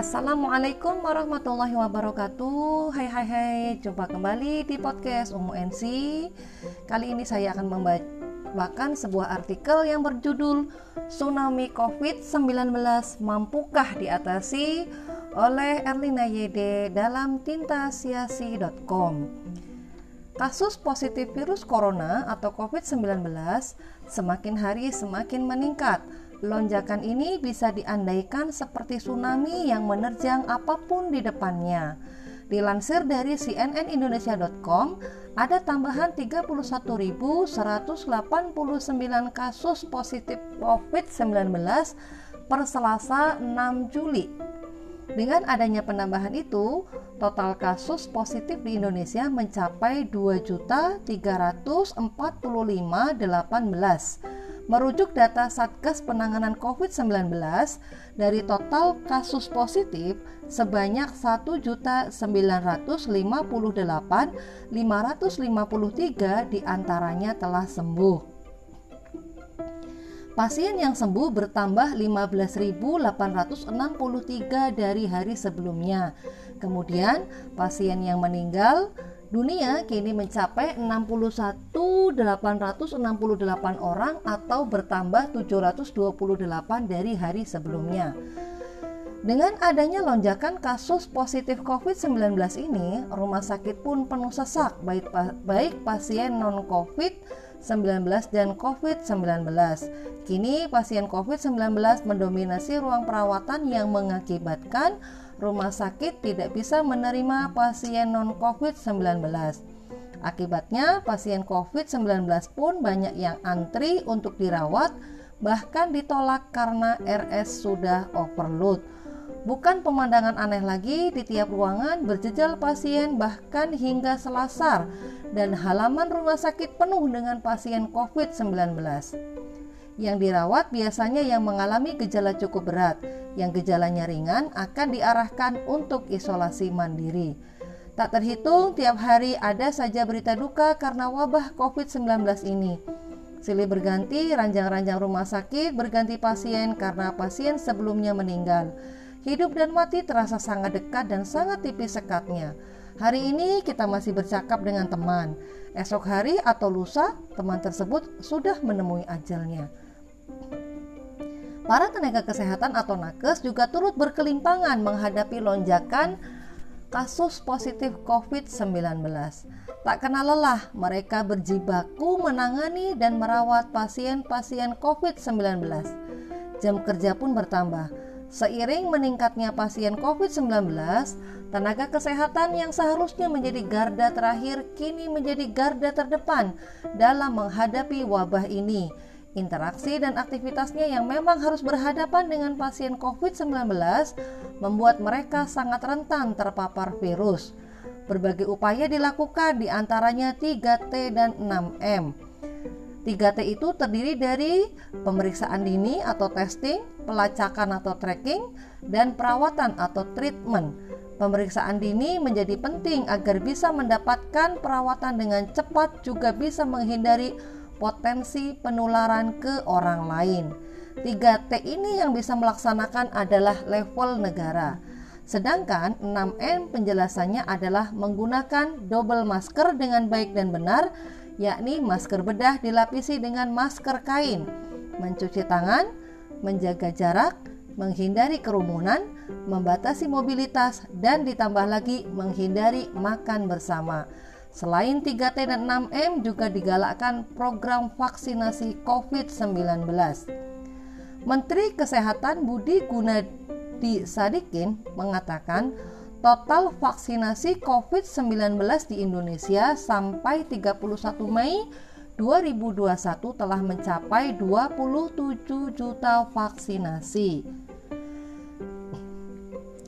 Assalamualaikum warahmatullahi wabarakatuh. Hai hai hai Jumpa kembali di podcast Umu NC Kali ini saya akan membacakan sebuah artikel yang berjudul Tsunami COVID-19 Mampukah diatasi oleh Erlina Yede dalam tintasiasi.com Kasus positif virus corona atau COVID-19 semakin hari semakin meningkat Lonjakan ini bisa diandaikan seperti tsunami yang menerjang apa pun di depannya. Dilansir dari cnnindonesia.com, ada tambahan 31.189 kasus positif COVID-19 per Selasa 6 Juli. Dengan adanya penambahan itu, total kasus positif di Indonesia mencapai 2.345.18 Merujuk data Satgas Penanganan COVID-19, dari total kasus positif sebanyak 1.958.553 di antaranya telah sembuh. Pasien yang sembuh bertambah 15.863 dari hari sebelumnya. Kemudian, pasien yang meninggal Dunia kini mencapai 61.868 orang atau bertambah 728 dari hari sebelumnya. Dengan adanya lonjakan kasus positif COVID-19 ini, rumah sakit pun penuh sesak baik, baik pasien non-COVID-19 dan COVID-19. Kini pasien COVID-19 mendominasi ruang perawatan yang mengakibatkan rumah sakit tidak bisa menerima pasien non-COVID-19. Akibatnya, pasien COVID-19 pun banyak yang antri untuk dirawat, bahkan ditolak karena RS sudah overload. Bukan pemandangan aneh lagi di tiap ruangan berjejal pasien bahkan hingga selasar dan halaman rumah sakit penuh dengan pasien COVID-19. Yang dirawat biasanya yang mengalami gejala cukup berat, yang gejalanya ringan akan diarahkan untuk isolasi mandiri. Tak terhitung tiap hari ada saja berita duka karena wabah COVID-19 ini. Silih berganti, ranjang-ranjang rumah sakit berganti pasien karena pasien sebelumnya meninggal. Hidup dan mati terasa sangat dekat dan sangat tipis sekatnya. Hari ini kita masih bercakap dengan teman. Esok hari atau lusa, teman tersebut sudah menemui ajalnya. Para tenaga kesehatan atau nakes juga turut berkelimpangan menghadapi lonjakan kasus positif COVID-19. Tak kenal lelah, mereka berjibaku menangani dan merawat pasien-pasien COVID-19. Jam kerja pun bertambah. Seiring meningkatnya pasien COVID-19, tenaga kesehatan yang seharusnya menjadi garda terakhir kini menjadi garda terdepan dalam menghadapi wabah ini Interaksi dan aktivitasnya yang memang harus berhadapan dengan pasien COVID-19 membuat mereka sangat rentan terpapar virus. Berbagai upaya dilakukan di antaranya 3T dan 6M. 3T itu terdiri dari pemeriksaan dini atau testing, pelacakan atau tracking, dan perawatan atau treatment. Pemeriksaan dini menjadi penting agar bisa mendapatkan perawatan dengan cepat juga bisa menghindari potensi penularan ke orang lain. 3T ini yang bisa melaksanakan adalah level negara. Sedangkan 6M penjelasannya adalah menggunakan double masker dengan baik dan benar, yakni masker bedah dilapisi dengan masker kain, mencuci tangan, menjaga jarak, menghindari kerumunan, membatasi mobilitas, dan ditambah lagi menghindari makan bersama. Selain 3T dan 6M juga digalakkan program vaksinasi COVID-19. Menteri Kesehatan Budi Gunadi Sadikin mengatakan total vaksinasi COVID-19 di Indonesia sampai 31 Mei 2021 telah mencapai 27 juta vaksinasi.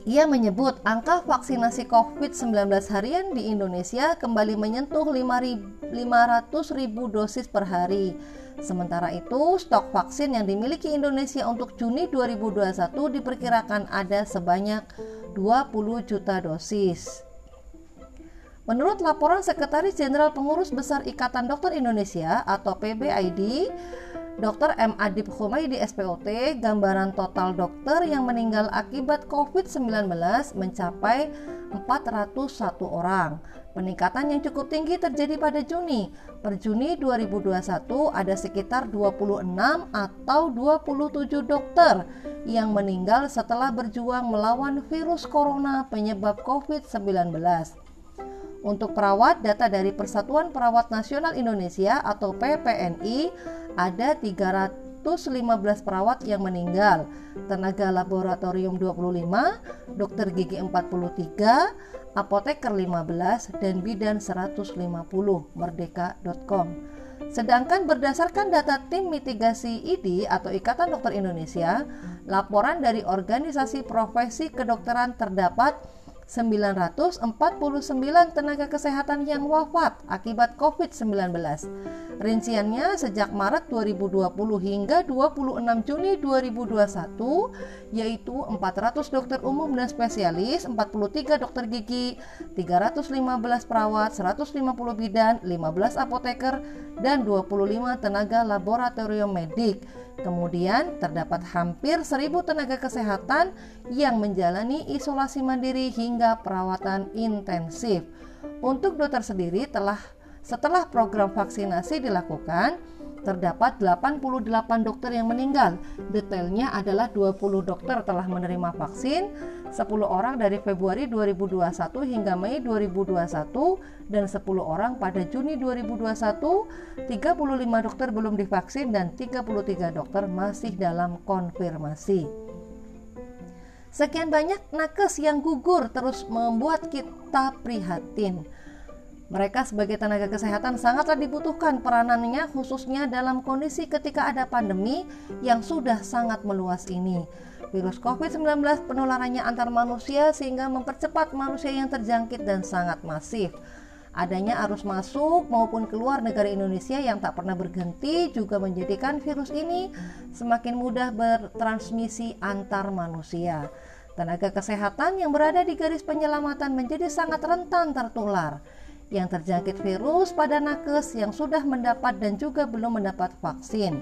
Ia menyebut angka vaksinasi COVID-19 harian di Indonesia kembali menyentuh 500 ribu dosis per hari. Sementara itu, stok vaksin yang dimiliki Indonesia untuk Juni 2021 diperkirakan ada sebanyak 20 juta dosis. Menurut laporan Sekretaris Jenderal Pengurus Besar Ikatan Dokter Indonesia atau PBID, Dr. M. Adib Humaydi SPOT, gambaran total dokter yang meninggal akibat COVID-19 mencapai 401 orang. Peningkatan yang cukup tinggi terjadi pada Juni. Per Juni 2021 ada sekitar 26 atau 27 dokter yang meninggal setelah berjuang melawan virus corona penyebab COVID-19. Untuk perawat, data dari Persatuan Perawat Nasional Indonesia atau PPNI ada 315 perawat yang meninggal, tenaga laboratorium 25, dokter gigi 43, apoteker 15 dan bidan 150 merdeka.com. Sedangkan berdasarkan data tim mitigasi ID atau Ikatan Dokter Indonesia, laporan dari organisasi profesi kedokteran terdapat 949 tenaga kesehatan yang wafat akibat COVID-19. Rinciannya sejak Maret 2020 hingga 26 Juni 2021 yaitu 400 dokter umum dan spesialis, 43 dokter gigi, 315 perawat, 150 bidan, 15 apoteker, dan 25 tenaga laboratorium medik Kemudian terdapat hampir 1000 tenaga kesehatan yang menjalani isolasi mandiri hingga perawatan intensif. Untuk dokter sendiri telah setelah program vaksinasi dilakukan, terdapat 88 dokter yang meninggal. Detailnya adalah 20 dokter telah menerima vaksin, 10 orang dari Februari 2021 hingga Mei 2021 dan 10 orang pada Juni 2021. 35 dokter belum divaksin dan 33 dokter masih dalam konfirmasi. Sekian banyak nakes yang gugur terus membuat kita prihatin. Mereka sebagai tenaga kesehatan sangatlah dibutuhkan peranannya khususnya dalam kondisi ketika ada pandemi yang sudah sangat meluas ini. Virus COVID-19 penularannya antar manusia sehingga mempercepat manusia yang terjangkit dan sangat masif. Adanya arus masuk maupun keluar negara Indonesia yang tak pernah berhenti juga menjadikan virus ini semakin mudah bertransmisi antar manusia. Tenaga kesehatan yang berada di garis penyelamatan menjadi sangat rentan tertular yang terjangkit virus pada nakes yang sudah mendapat dan juga belum mendapat vaksin.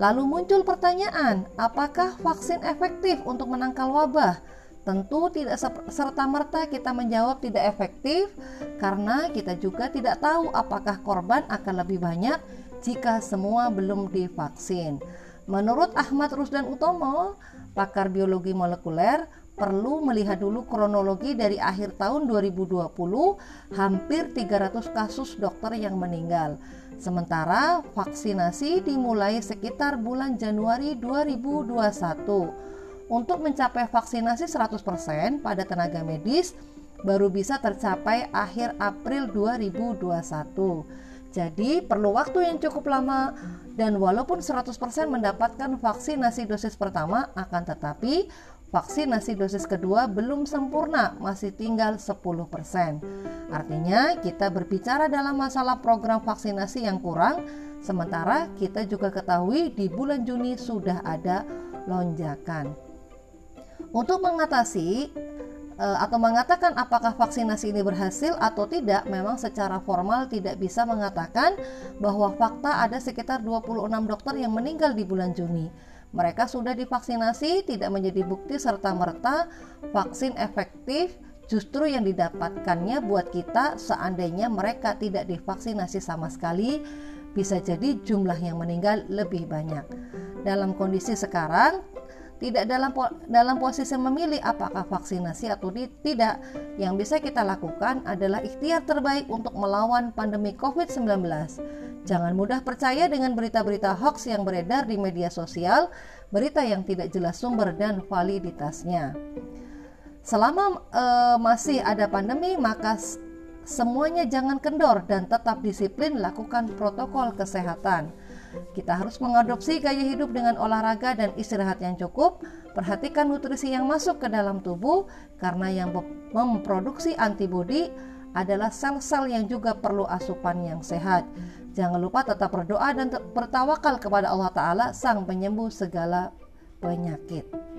Lalu muncul pertanyaan, apakah vaksin efektif untuk menangkal wabah? Tentu tidak serta-merta kita menjawab tidak efektif karena kita juga tidak tahu apakah korban akan lebih banyak jika semua belum divaksin. Menurut Ahmad Rusdan Utomo, pakar biologi molekuler, perlu melihat dulu kronologi dari akhir tahun 2020 hampir 300 kasus dokter yang meninggal. Sementara vaksinasi dimulai sekitar bulan Januari 2021. Untuk mencapai vaksinasi 100% pada tenaga medis baru bisa tercapai akhir April 2021. Jadi perlu waktu yang cukup lama dan walaupun 100% mendapatkan vaksinasi dosis pertama akan tetapi vaksinasi dosis kedua belum sempurna, masih tinggal 10%. Artinya, kita berbicara dalam masalah program vaksinasi yang kurang, sementara kita juga ketahui di bulan Juni sudah ada lonjakan. Untuk mengatasi eh, atau mengatakan apakah vaksinasi ini berhasil atau tidak memang secara formal tidak bisa mengatakan bahwa fakta ada sekitar 26 dokter yang meninggal di bulan Juni mereka sudah divaksinasi tidak menjadi bukti serta-merta vaksin efektif justru yang didapatkannya buat kita seandainya mereka tidak divaksinasi sama sekali bisa jadi jumlah yang meninggal lebih banyak. Dalam kondisi sekarang tidak dalam dalam posisi memilih apakah vaksinasi atau tidak. Yang bisa kita lakukan adalah ikhtiar terbaik untuk melawan pandemi COVID-19 Jangan mudah percaya dengan berita-berita hoax yang beredar di media sosial, berita yang tidak jelas sumber dan validitasnya. Selama e, masih ada pandemi, maka semuanya jangan kendor dan tetap disiplin lakukan protokol kesehatan. Kita harus mengadopsi gaya hidup dengan olahraga dan istirahat yang cukup. Perhatikan nutrisi yang masuk ke dalam tubuh karena yang memproduksi antibodi adalah sel-sel yang juga perlu asupan yang sehat. Jangan lupa tetap berdoa dan bertawakal kepada Allah Ta'ala sang penyembuh segala penyakit.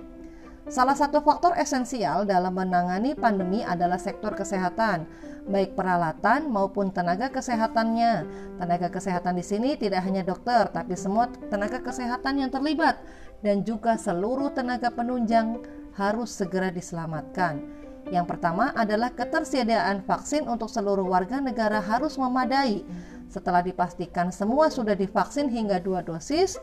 Salah satu faktor esensial dalam menangani pandemi adalah sektor kesehatan, baik peralatan maupun tenaga kesehatannya. Tenaga kesehatan di sini tidak hanya dokter, tapi semua tenaga kesehatan yang terlibat dan juga seluruh tenaga penunjang harus segera diselamatkan. Yang pertama adalah ketersediaan vaksin untuk seluruh warga negara harus memadai. Setelah dipastikan semua sudah divaksin hingga dua dosis,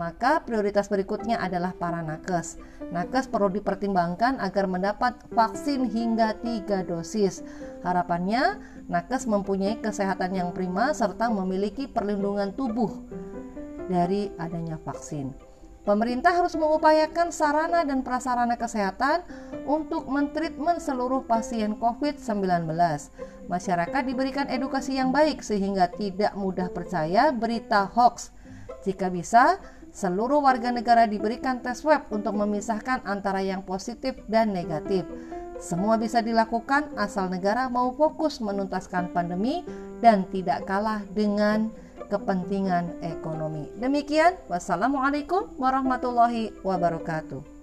maka prioritas berikutnya adalah para nakes. Nakes perlu dipertimbangkan agar mendapat vaksin hingga 3 dosis. Harapannya, nakes mempunyai kesehatan yang prima serta memiliki perlindungan tubuh dari adanya vaksin. Pemerintah harus mengupayakan sarana dan prasarana kesehatan untuk mentreatment seluruh pasien COVID-19. Masyarakat diberikan edukasi yang baik sehingga tidak mudah percaya berita hoax. Jika bisa, seluruh warga negara diberikan tes swab untuk memisahkan antara yang positif dan negatif. Semua bisa dilakukan asal negara mau fokus menuntaskan pandemi dan tidak kalah dengan kepentingan ekonomi. Demikian, wassalamualaikum warahmatullahi wabarakatuh.